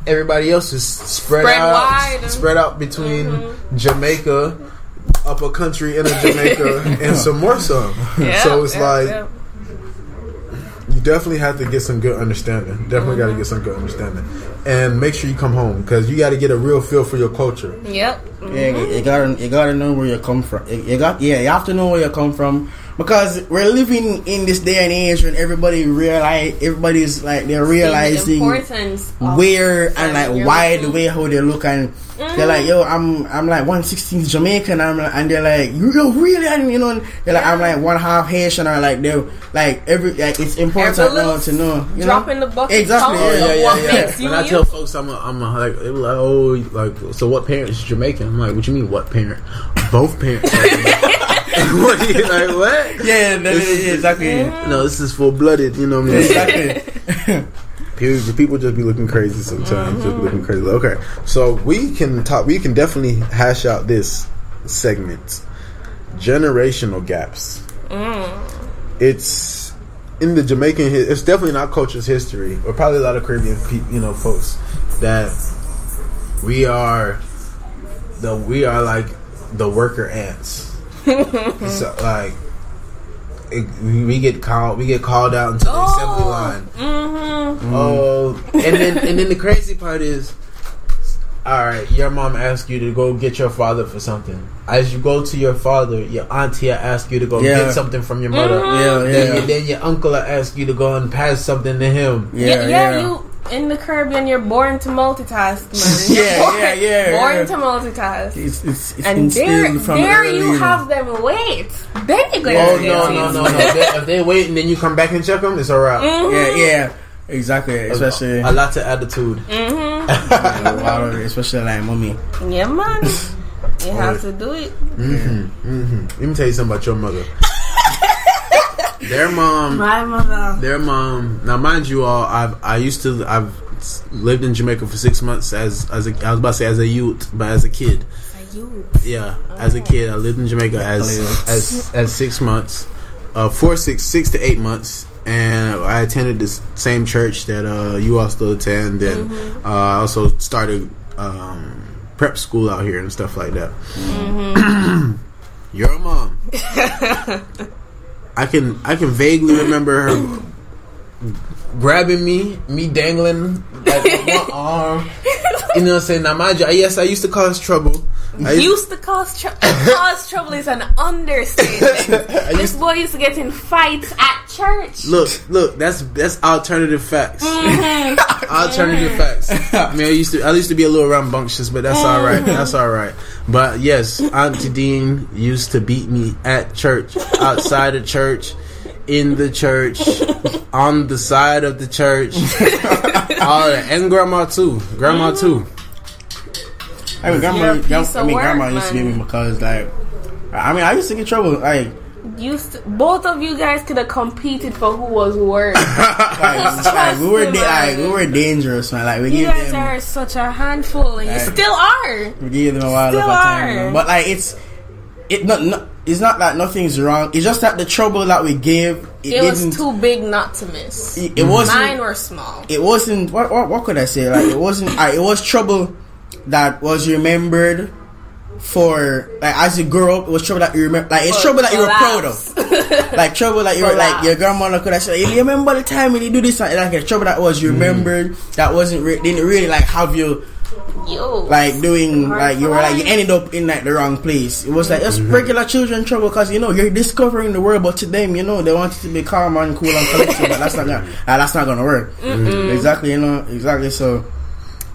everybody else is spread, Spread out, wide. spread out between Jamaica, upper country in Jamaica, and some more some. Yeah, so it's yeah, like yeah. You definitely have to get some good understanding. Definitely got to get some good understanding, and make sure you come home because you got to get a real feel for your culture. Yep. Yeah, you, you gotta you gotta know where you come from. You, you got yeah, you have to know where you come from because we're living in this day and age when everybody realize everybody's like they're realizing the importance of where and like why the way how they look and they're like yo I'm I'm like one sixteenth Jamaican I'm like, and they're like you yo really and you know and they're like I'm like one half Haitian or like they're like every like it's important now to know you drop know in the bucket. Exactly, count yeah, of yeah, what yeah. makes you When I you. tell folks I'm a, I'm a, like they be like oh like so what parent is Jamaican? I'm like what you mean what parent? Both parents. what are you like what? yeah, that, yeah exactly No, this is full blooded. You know what I mean? exactly People, people just be looking crazy sometimes. Just be looking crazy. Okay, so we can talk. We can definitely hash out this segment. Generational gaps. Mm. It's in the Jamaican. It's definitely not culture's history, or probably a lot of Caribbean, pe- you know, folks that we are the we are like the worker ants. so like. It, we we get called. We get called out into the oh, assembly line. Mm-hmm. Oh, and then and then the crazy part is, all right, your mom asks you to go get your father for something. As you go to your father, your auntie will ask you to go Yeah. get something from your mother. Mm-hmm. yeah Then, yeah your, then your uncle asks you to go and pass something to him. yeah Yeah, yeah, yeah. you in the Caribbean, you're born to multitask, man. Yeah, born, yeah, yeah, Born yeah. to multitask. It's, it's, it's and there, instilled from there early, you know. have them wait. Then you go. Oh no no no no! If they, if they wait and then you come back and check them, it's alright. Yeah, yeah, exactly. Especially, a lot of attitude. yeah, a lot of it, especially like mommy. Yeah, man. You have to do it. Mm-hmm. Mm-hmm. Let me tell you something about your mother. Their mom My mother. Their mom. Now, mind you, all I've I used to I've lived in Jamaica for six months as as a, I was about to say as a youth, but as a kid. You. Yeah, as a kid, I lived in Jamaica as as as six months, uh, four six six to eight months, and I attended the same church that uh, you all still attend, and uh, I also started um, prep school out here and stuff like that. Your mom. I can I can vaguely remember her grabbing me, me dangling like one arm. You know what I'm saying? Now mind you, yes, I used to cause trouble. I used, Used to cause trouble. cause trouble is an understatement. this boy used to get in fights at church. Look, look, that's that's alternative facts. Mm-hmm. alternative facts. I mean, I used to I used to be a little rambunctious, but that's all right. That's all right. But yes, Auntie Dean used to beat me at church, outside of church, in the church, on the side of the church, all that, and grandma too. Grandma too. I mean, grandma, You're a gra- piece I mean, grandma used to man. give me because like, I mean, I used to get trouble. Like, Used to, both of you guys could have competed for who was worse. like, like, we were da- like, we were dangerous, man. Like we You gave guys them, are such a handful, and you still are. we gave them a while of Still time. are. But like, it's it not, not it's not that nothing's wrong. It's just that the trouble that we gave it, It was too big not to miss. it, it wasn't. Mine were small. it wasn't what, what what could I say? Like it wasn't. Uh, it was trouble that was remembered for like as you grow up. It was trouble that you remember. Like it's For- trouble that you for were proud of. Like trouble that you were like your laughs. grandmother could have said. You remember the time when you do this? And like it's trouble that was remembered that wasn't re- didn't really like have you Yo, like doing like you were like you ended up in like the wrong place. It was like it's regular children trouble because you know you're discovering the world, but to them you know they want you to be calm and cool and collected, but that's not gonna uh, that's not gonna work. Exactly, you know exactly. So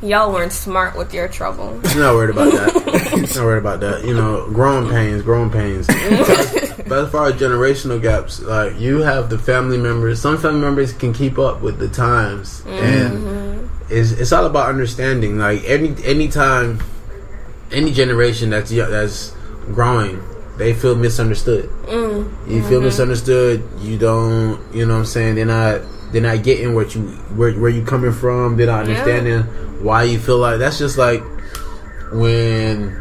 y'all weren't smart with your trouble. Not worried about that. Not worried about that. You know, growing pains, growing pains. but as far as generational gaps, like you have the family members. Some family members can keep up with the times, and mm-hmm. it's it's all about understanding. Like any any time, any generation that's that's growing, they feel misunderstood. Mm. You feel mm-hmm. misunderstood. You don't. You know what I'm saying? They're not. They're not getting what you where where you coming from. They're not Yeah. understanding why you feel like that's just like when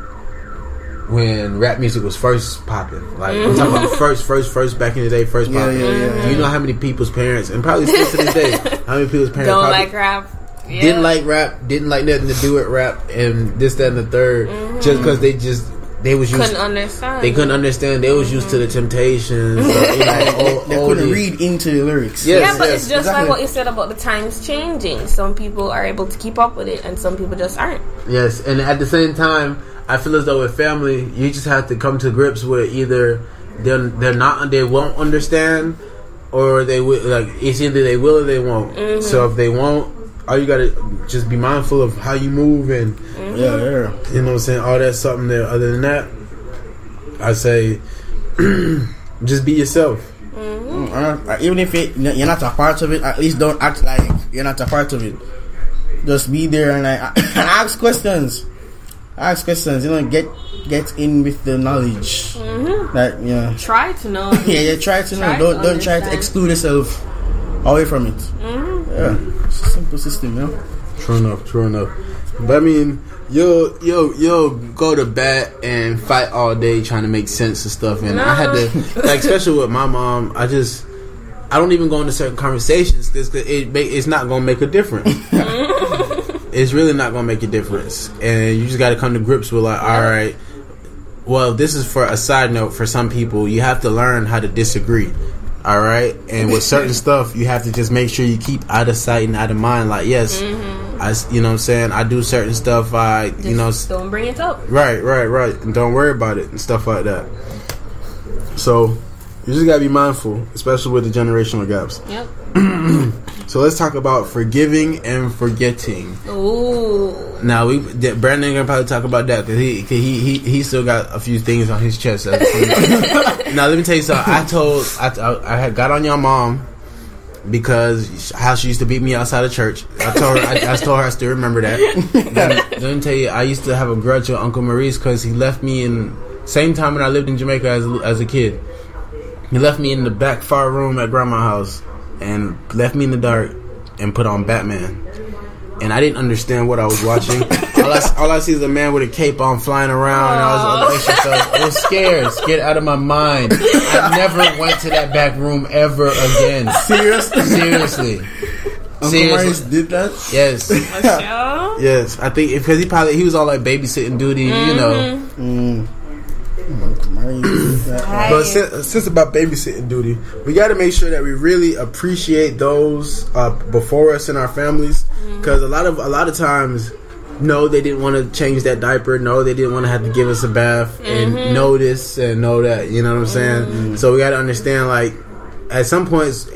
when rap music was first popping. Like I'm talking about the mm-hmm. first, first, first back in the day, first Yeah, popping. yeah, yeah, mm-hmm. Do you know how many people's parents and probably still to this day, how many people's parents Don't like rap. Yeah. didn't like rap, didn't like nothing to do with rap, and this, that, and the 3rd just mm-hmm. because they just they was used. couldn't understand. they couldn't understand. They was used to the Temptations. or, you know, old- they couldn't read into the lyrics. Yeah. Yeah, but yes, it's just exactly. like what you said about the times changing. Some people are able to keep up with it, and some people just aren't. Yes, and at the same time, I feel as though with family, you just have to come to grips with either they're they're not they won't understand, or they will like it's either they will or they won't. Mm-hmm. So if they won't, all you gotta just be mindful of how you move and mm-hmm. yeah, yeah. you know what I'm saying. All that's something there. Other than that, I say just be yourself. Uh, even if it, you're not a part of it, at least don't act like you're not a part of it. Just be there and like and ask questions. Ask questions. You know, get get in with the knowledge. Mm-hmm. That yeah, Try to know. yeah. yeah. try to know. To don't don't try to exclude yourself away from it. Mm-hmm. Yeah, it's a simple system. yeah. know. True enough, true enough. But I mean, you'll you'll you'll go to bat and fight all day trying to make sense of stuff, and I had to like, especially with my mom. I just I don't even go into certain conversations because it it's not gonna make a difference. Mm-hmm. it's really not gonna make a difference, and you just got to come to grips with like, all right. Well, this is for a side note for some people. You have to learn how to disagree. All right, and with certain stuff, you have to just make sure you keep out of sight and out of mind. Like, yes, mm-hmm. I, s- you know, what I'm saying I do certain stuff. I, you know, don't bring it up. right, right, right, and don't worry about it and stuff like that. So, you just gotta be mindful, especially with the generational gaps. Yep. So let's talk about forgiving and forgetting. Ooh. Now we Brandon gonna probably talk about that because he, he he he still got a few things on his chest. now let me tell you something. I told I, I, I had got on your mom because how she used to beat me outside of church. I told her I, I told her I still remember that. Let me tell you, I used to have a grudge with Uncle Maurice because he left me in same time when I lived in Jamaica as a, as a kid. He left me in the back far room at grandma's house and left me in the dark and put on Batman. And I didn't understand what I was watching. all, I, all I see is a man with a cape on flying around. And I was, so I was scared, scared out of my mind. I never went to that back room ever again. Seriously? Seriously. Uncle Seriously. Did that. Yes. Show? Yes. I think because he probably he was all like babysitting duty, you know. Mm. Uncle Marius did that. But since, uh, since about babysitting duty, we got to make sure that we really appreciate those uh, before us in our families, mm-hmm. because a lot of a lot of times, no, they didn't want to change that diaper. No, they didn't want to have to give us a bath and mm-hmm. know this and know that. You know what I'm saying? Mm-hmm. So we got to understand, like, at some points,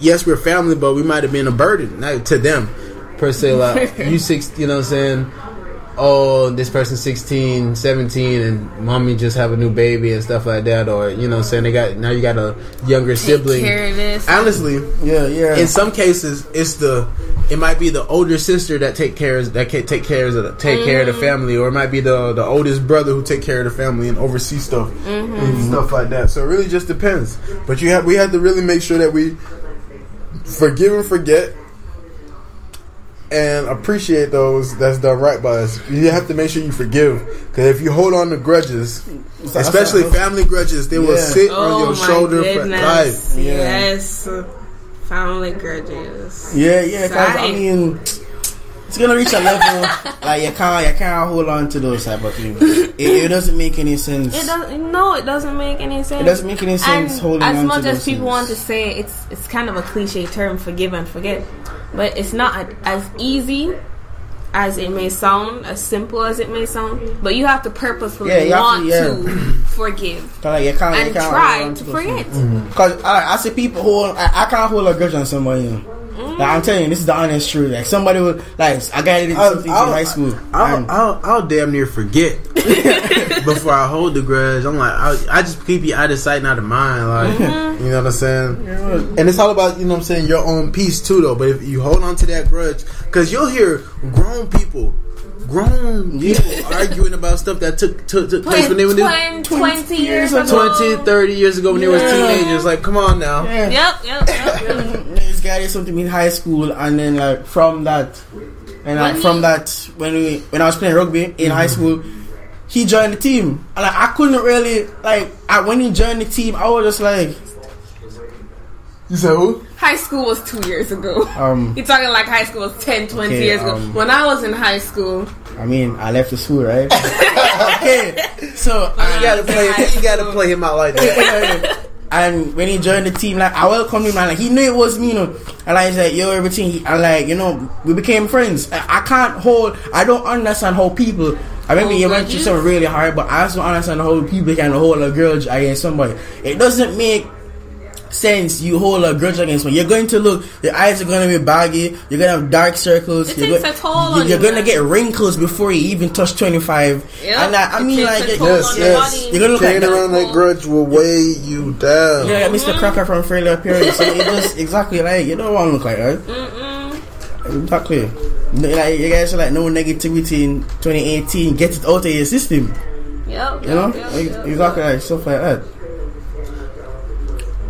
yes, we're family, but we might have been a burden not to them per se. Like you six, you know what I'm saying? Oh, this person's 16, 17, and mommy just have a new baby and stuff like that, or you know, saying they got now you got a younger sibling. Take care of this. Honestly, Yeah, yeah. in some cases, it's the it might be the older sister that take care that can take care of the, take care of the mm-hmm. family, or it might be the the oldest brother who take care of the family and oversee stuff mm-hmm. and stuff like that. So it really just depends. But you have we have to really make sure that we forgive and forget. And appreciate those that's done right by us. You have to make sure you forgive, because if you hold on to grudges, especially uh-huh. family grudges, they will Yeah. sit on Oh your my shoulder for life. Yeah. Yes. Family grudges. Yeah, yeah. 'cause, I Right. mean, it's gonna reach a level like you can't, you can't hold on to those type of things. It, it doesn't make any sense. It doesn't. No, it doesn't make any sense. It doesn't make any sense And holding as on much to as those people things. want to say it's it's kind of a cliche term, forgive and forget, but it's not as easy as it may sound, as simple as it may sound. But you have to purposefully Yeah, you have to- want yeah. to forgive Cause like you can't, you and can't try hold to those forget. things. Cause I, I see people hold. I, I can't hold a grudge on somebody. You know. Like I'm telling you, this is the honest truth. Like somebody would like I got it in I'll- something in I'll- high school. I'll, I'll, I'll damn near forget before I hold the grudge. I'm like, I, I just keep you out of sight, and out of mind. Like, mm-hmm. you know what I'm saying? And it's all about, you know what I'm saying, your own peace too, though. But if you hold on to that grudge, because you'll hear grown people, grown people arguing about stuff that took took, took place when they were 20, 20 years ago. 20, 30 years ago when they were teenagers. Like, come on now. yeah. Yep, yep, yep. This guy did something in high school, and then like from that, and like from that when we when I was playing rugby in high school, he joined the team, and like I couldn't really like I, when he joined the team, I was just like, You said who? High school was two years ago. um, You're talking like high school was 10, 20 Okay, years ago. um, When I was in high school, I mean I left the school right. okay, so You gotta play. You gotta play him out like that. And when he joined the team, like I welcomed him, and like he knew it was me, you know. And like he's like, yo, everything. He, and like you know, we became friends. I, I can't hold. I don't understand how people. I remember Hold oh, you went through something really hard, but I also understand how people can hold a grudge against somebody. It doesn't make sense you hold a grudge against me. You're going to look, your eyes are going to be baggy, you're going to have dark circles, It you're, takes go- a toll you- on you're going to get wrinkles before you even touch 25. Yep. And I, I It mean, like, a yes, yes. you're going to look like Carrying that. around that grudge will weigh you down. Yeah, Mm-hmm. Mr. Crocker from Fairly OddParents. So it just exactly like you don't want to look like that. Mm-mm. Exactly. No, Like you guys are like no negativity in 2018. Get it out of your system. Yep, You know, yep, yep, yep. exactly like stuff like that.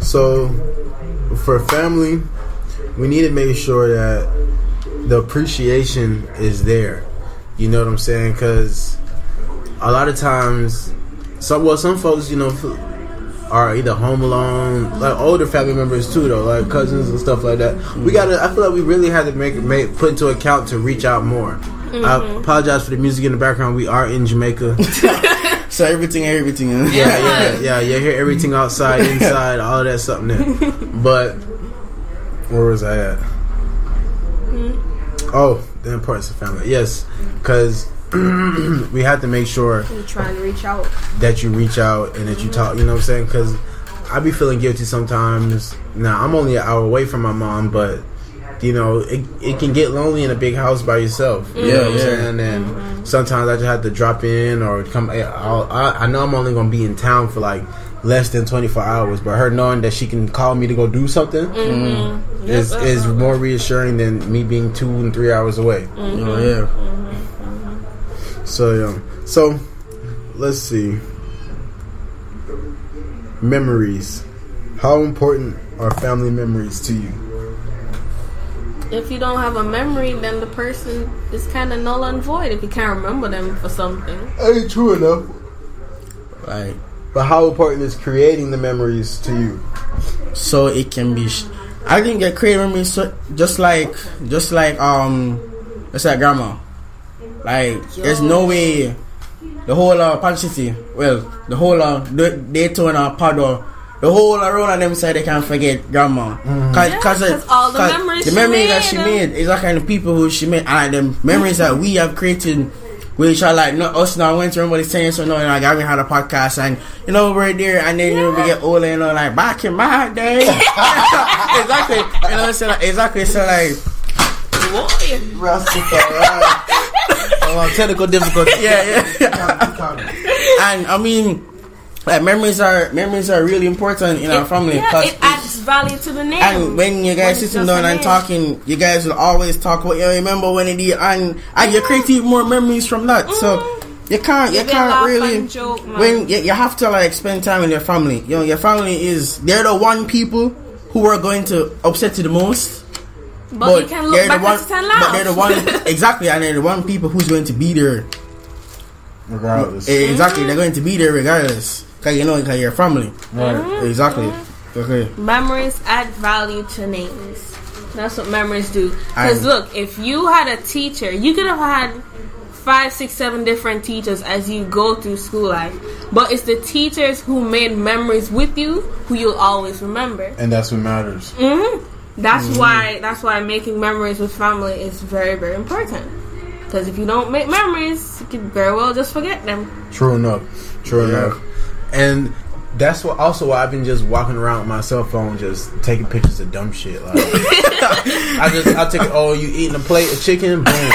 So, for family, we need to make sure that the appreciation is there. You know what I'm saying? Because a lot of times, some well, some folks, you know, are either home alone, like older family members too, though, like cousins and stuff like that. We gotta. I feel like we really had to make make put into account to reach out more. I mm-hmm. apologize for the music in the background. We are in Jamaica. So everything, everything. You? Yeah, yeah, yeah. You hear everything outside, inside, all of that something there. But where was I at? Hmm? Oh, the importance of family. Yes, because we have to make sure You trying to reach out. that you reach out and that you talk. You know what I'm saying? Because I be feeling guilty sometimes. Now I'm only an hour away from my mom, but you know it, it can get lonely in a big house by yourself. You know Yeah, what I'm saying? And mm-hmm. sometimes I just have to drop in or come. I'll, I, I know I'm only gonna be in town for like less than 24 hours, but her knowing that she can call me to go do something Mm-hmm. mm-hmm. is is more reassuring than me being two and three hours away. Mm-hmm. Oh, yeah. So yeah. So let's see. Memories. How important are family memories to you? If you don't have a memory, then the person is kind of null and void if you can't remember them for something. Ain't true enough. Right. But how important is creating the memories to you? so it can be. Sh- I think get creative memories so, just like just like um, it's like grandma. Like there's no way the whole uh, Pan City, well, the whole uh, the Daytona, Padua, the whole around on them side they can't forget grandma. Mm-hmm. Cause, Yeah, cause, uh, 'cause all the 'cause memories the she memories that she made, made is that kind of people who she made, and like the memories that we have created which are like not us now went to everybody saying so no and like I haven't had a podcast and you know we're there and then you know we get older you know like back in my day. Exactly. You know so like, exactly so like Oh, technical difficulty. yeah yeah. And I mean like memories are memories are really important in our family Yeah, 'cause it adds value to the name. and when you guys When it's sitting just down and talking, you guys will always talk about you remember when it did, and and you create even more memories from that. So you can't you You can can't really joke, when you, you have to like spend time with your family. You know your family is they're the one people who are going to upset you the most. but, you can look they're back the one, at and laugh. but they're the one exactly, and they're the one people who's going to be there. Regardless. Eh, Exactly, they're going to be there regardless. Cause you know, cause you're family. Right. Exactly. Okay. Memories add value to names. That's what memories do. Because look, if you had a teacher, you could have had five, six, seven different teachers as you go through school life. But it's the teachers who made memories with you who you'll always remember. And that's what matters. hmm That's why. That's why making memories with family is very, very important. Because if you don't make memories, you can very well just forget them. True enough. True Yeah. enough. And that's what also why I've been just walking around with my cell phone, just taking pictures of dumb shit. Like I just I take oh you eating a plate of chicken, boom.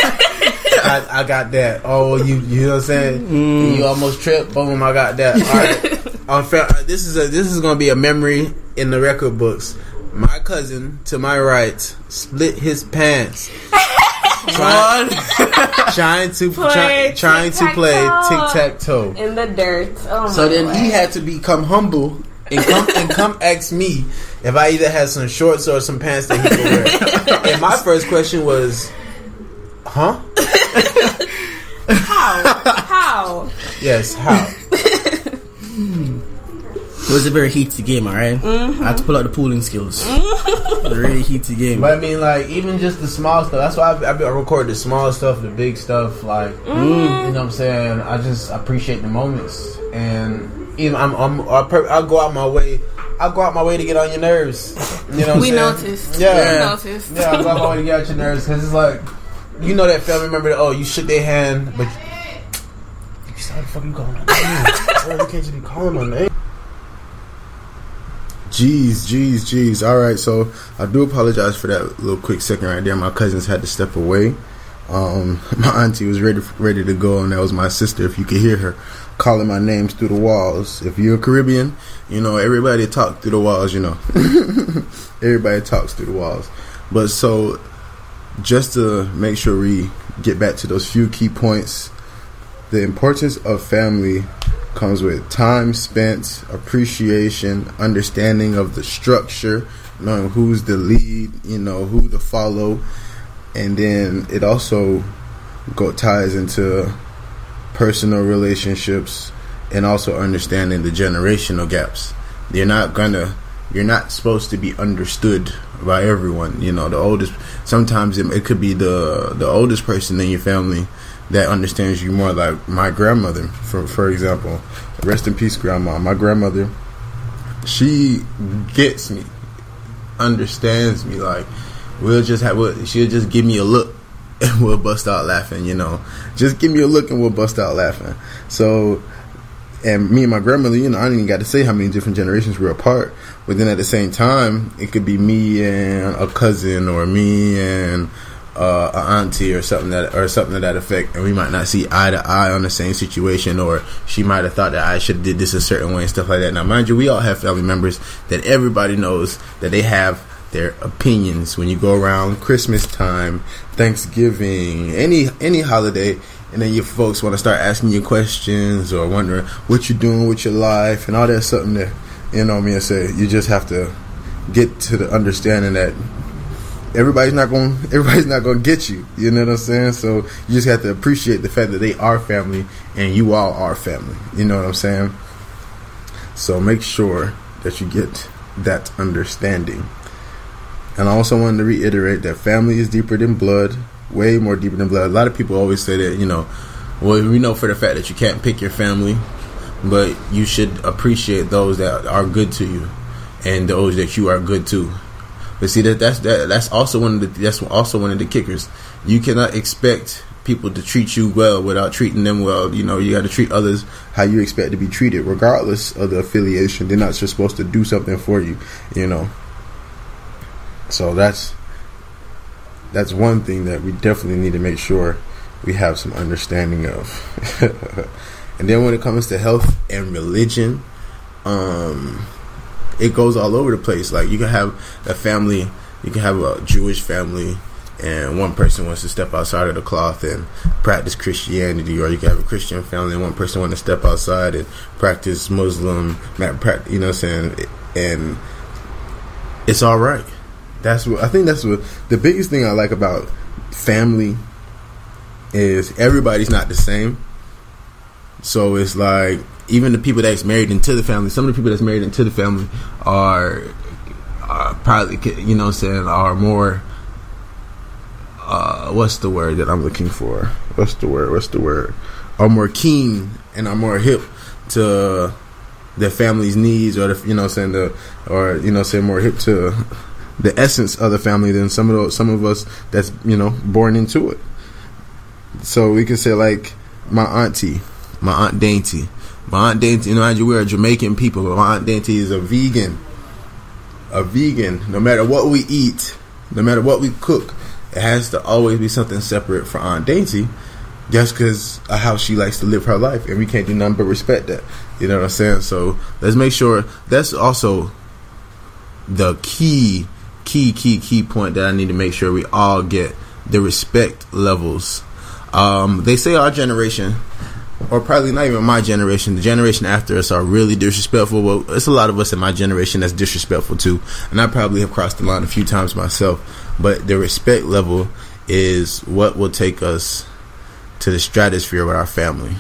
I, I got that. Oh, you you know what I'm saying? Mm. You almost tripped, boom. I got that. All right. Fa- uh, this is a this is gonna be a memory in the record books. My cousin to my right split his pants. Trying, trying to try, Play trying to play tic tic-tac-toe. In the dirt. Oh So then Lord. he had to become humble and come and come ask me if I either had some shorts or some pants that he could wear. and my first question was, "Huh? How? How? Yes, how?" It was a very heated game, alright? Mm-hmm. I had to pull out the pooling skills. A really heated game. But I mean, like even just the small stuff. That's why I, I record the small stuff, the big stuff. Like mm-hmm. you know what I'm saying. I just appreciate the moments, and even I'm, I'm I, per, I go out my way. I go out my way to get on your nerves. You know, what We I'm saying? noticed. Yeah. We noticed. Yeah, I go out my way to get out your nerves because it's like you know that family member. That, oh, you shook their hand, but you started fucking calling my name. Bro, you can't just be calling my name. Jeez, jeez, jeez. All right, so I do apologize for that little quick second right there. My cousins had to step away. Um, my auntie was ready ready to go, and that was my sister. If you could hear her calling my names through the walls. If you're Caribbean, you know everybody talk through the walls. You know, everybody talks through the walls. But so, just to make sure we get back to those few key points, the importance of family comes with time spent, appreciation, understanding of the structure, knowing who's the lead, you know, who to follow, and then it also go ties into personal relationships and also understanding the generational gaps. You're not gonna you're not supposed to be understood by everyone. You know, the oldest sometimes it, it could be the the oldest person in your family that understands you more like my grandmother for for example. Rest in peace grandma. My grandmother she gets me understands me like we'll just have we'll, she'll just give me a look and we'll bust out laughing you know. Just give me a look and we'll bust out laughing. So and me and my grandmother, you know, I didn't even got to say how many different generations we're apart. But then at the same time, it could be me and a cousin, or me and uh, an auntie, or something that, or something to that effect, and we might not see eye to eye on the same situation, or she might have thought that I should did this a certain way and stuff like that. Now, mind you, we all have family members that everybody knows that they have their opinions when you go around Christmas time, Thanksgiving, any any holiday, and then your folks want to start asking you questions or wondering what you're doing with your life and all that something that you know me and say you just have to get to the understanding that everybody's not going everybody's not going to get you. You know what i'm saying? So you just have to appreciate the fact that they are family and you all are family. You know what i'm saying? So make sure that you get that understanding. And I also wanted to reiterate that family is deeper than blood, way more deeper than blood. A lot of people always say that, you know, well, we know for the fact that you can't pick your family, but you should appreciate those that are good to you and those that you are good to. But see that that's that, that's also one of the that's also one of the kickers. You cannot expect people to treat you well without treating them well. You know, you got to treat others how you expect to be treated, regardless of the affiliation. They're not just supposed to do something for you. You know. So that's that's one thing that we definitely need to make sure we have some understanding of. and then when it comes to health and religion, um, it goes all over the place. Like you can have a family, you can have a Jewish family, and one person wants to step outside of the cloth and practice Christianity, or you can have a Christian family and one person wants to step outside and practice Muslim, you know, what I'm saying, and it's all right. That's what I think. That's what the biggest thing I like about family is everybody's not the same. So it's like even the people that's married into the family, some of the people that's married into the family are, are probably you know I'm saying are more. Uh, what's the word that I'm looking for? What's the word? What's the word? Are more keen and are more hip to their family's needs, or the, you know, saying the, or you know, say more hip to the essence of the family than some of those, some of us that's you know born into it. So we can say like my auntie, my aunt Dainty, my aunt Dainty. You know, we're Jamaican people, my aunt Dainty is a vegan. A vegan. No matter what we eat, no matter what we cook, it has to always be something separate for Aunt Dainty, just because of how she likes to live her life, and we can't do nothing but respect that. You know what I'm saying? So let's make sure that's also the key key, key, key point that I need to make sure we all get the respect levels. Um, they say our generation, or probably not even my generation, the generation after us are really disrespectful. Well, it's a lot of us in my generation that's disrespectful too, and I probably have crossed the line a few times myself. But the respect level is what will take us to the stratosphere with our family.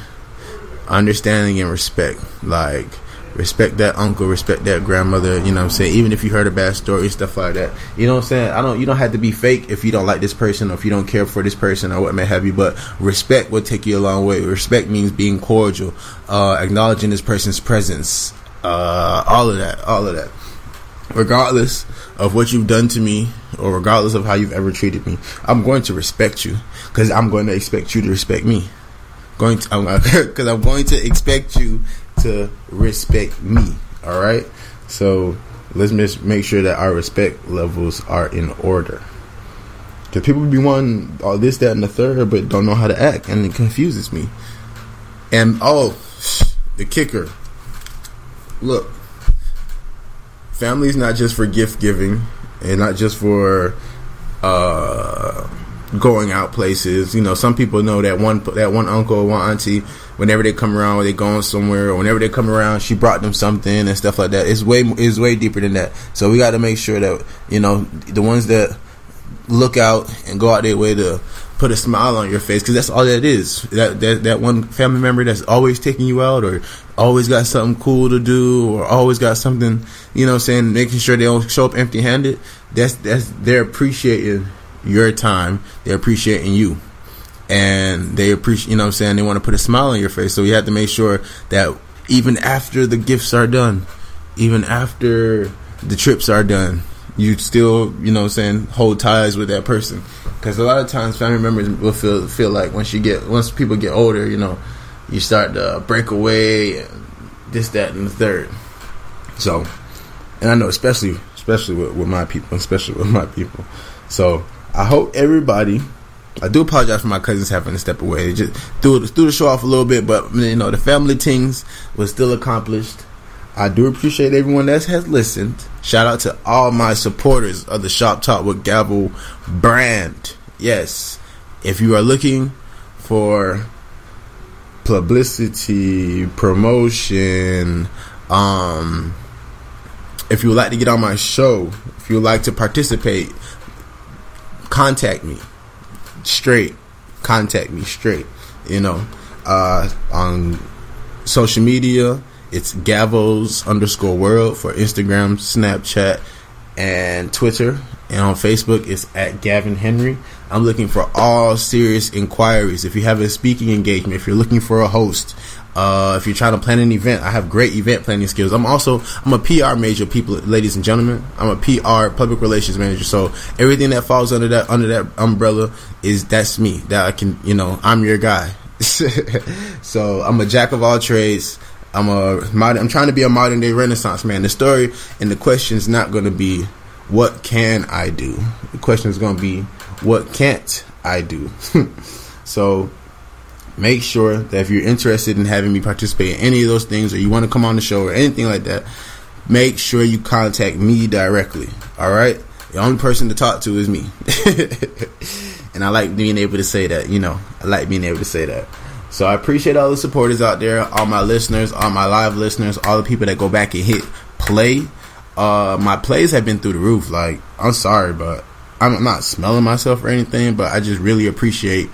Understanding and respect, like respect that uncle, respect that grandmother, you know what I'm saying? Even if you heard a bad story, stuff like that. You know what I'm saying? I don't you don't have to be fake if you don't like this person or if you don't care for this person or what may have you, but respect will take you a long way. Respect means being cordial, uh, acknowledging this person's presence, uh, all of that, all of that. Regardless of what you've done to me or regardless of how you've ever treated me, I'm going to respect you because I'm going to expect you to respect me. Going to, because I'm, I'm going to expect you to respect me. All right. So let's make sure that our respect levels are in order. Because people be wanting all this, that, and the third, but don't know how to act, and it confuses me. And oh, the kicker. Look, family is not just for gift giving, and not just for uh, going out places. You know, some people know that one that one uncle or one auntie whenever they come around they going somewhere or whenever they come around she brought them something and stuff like that. It's way it's way deeper than that. So we got to make sure that you know the ones that look out and go out their way to put a smile on your face because that's all that is. That, that that one family member that's always taking you out or always got something cool to do or always got something you know saying making sure they don't show up empty handed that's that's they're appreciating your time they're appreciating you and they appreciate, you know what I'm saying, they want to put a smile on your face. So we have to make sure that even after the gifts are done, even after the trips are done, you still, you know what I'm saying, hold ties with that person. Because a lot of times family members will feel feel like once you get, once people get older, you know, you start to break away, and this, that, and the third. So, and I know especially, especially with, with my people, especially with my people. So I hope everybody I do apologize for my cousins having to step away. It just threw, threw the show off a little bit, but you know the family things was still accomplished. I do appreciate everyone that has listened. Shout out to all my supporters of the Shop Talk with Gavel brand. Yes, if you are looking for publicity, promotion, um, if you would like to get on my show, if you would like to participate, contact me straight. Contact me straight. You know, uh, on social media, it's Gavos underscore world for Instagram, Snapchat, and Twitter. And on Facebook, it's at Gavin Henry. I'm looking for all serious inquiries. If you have a speaking engagement, if you're looking for a host, uh, if you're trying to plan an event, I have great event planning skills. I'm also I'm a PR major, people, ladies and gentlemen. I'm a PR public relations manager. So everything that falls under that under that umbrella is that's me. That I can you know I'm your guy. so I'm a jack of all trades. I'm a modern, I'm trying to be a modern day Renaissance man. The story and the question is not going to be what can I do. The question is going to be what can't I do. so make sure that if you're interested in having me participate in any of those things or you want to come on the show or anything like that, make sure you contact me directly. All right? The only person to talk to is me. and I like being able to say that, you know, I like being able to say that. So I appreciate all the supporters out there, all my listeners, all my live listeners, all the people that go back and hit play. Uh, my plays have been through the roof. Like, I'm sorry, but I'm not smelling myself or anything, but I just really appreciate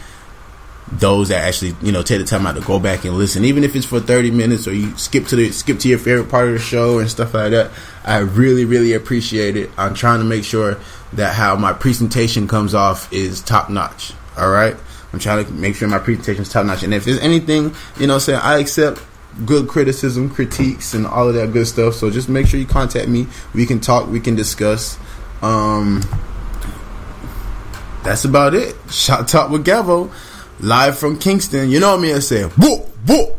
those that actually you know take the time out to go back and listen, even if it's for thirty minutes or you skip to the skip to your favorite part of the show and stuff like that. I really really appreciate it. I'm trying to make sure that how my presentation comes off is top notch. All right, I'm trying to make sure my presentation is top notch. And if there's anything you know, saying I accept good criticism, critiques, and all of that good stuff. So just make sure you contact me. We can talk. We can discuss. Um, that's about it. Shot talk with Gavo live from Kingston. You know mean? I say, whoop, whoop.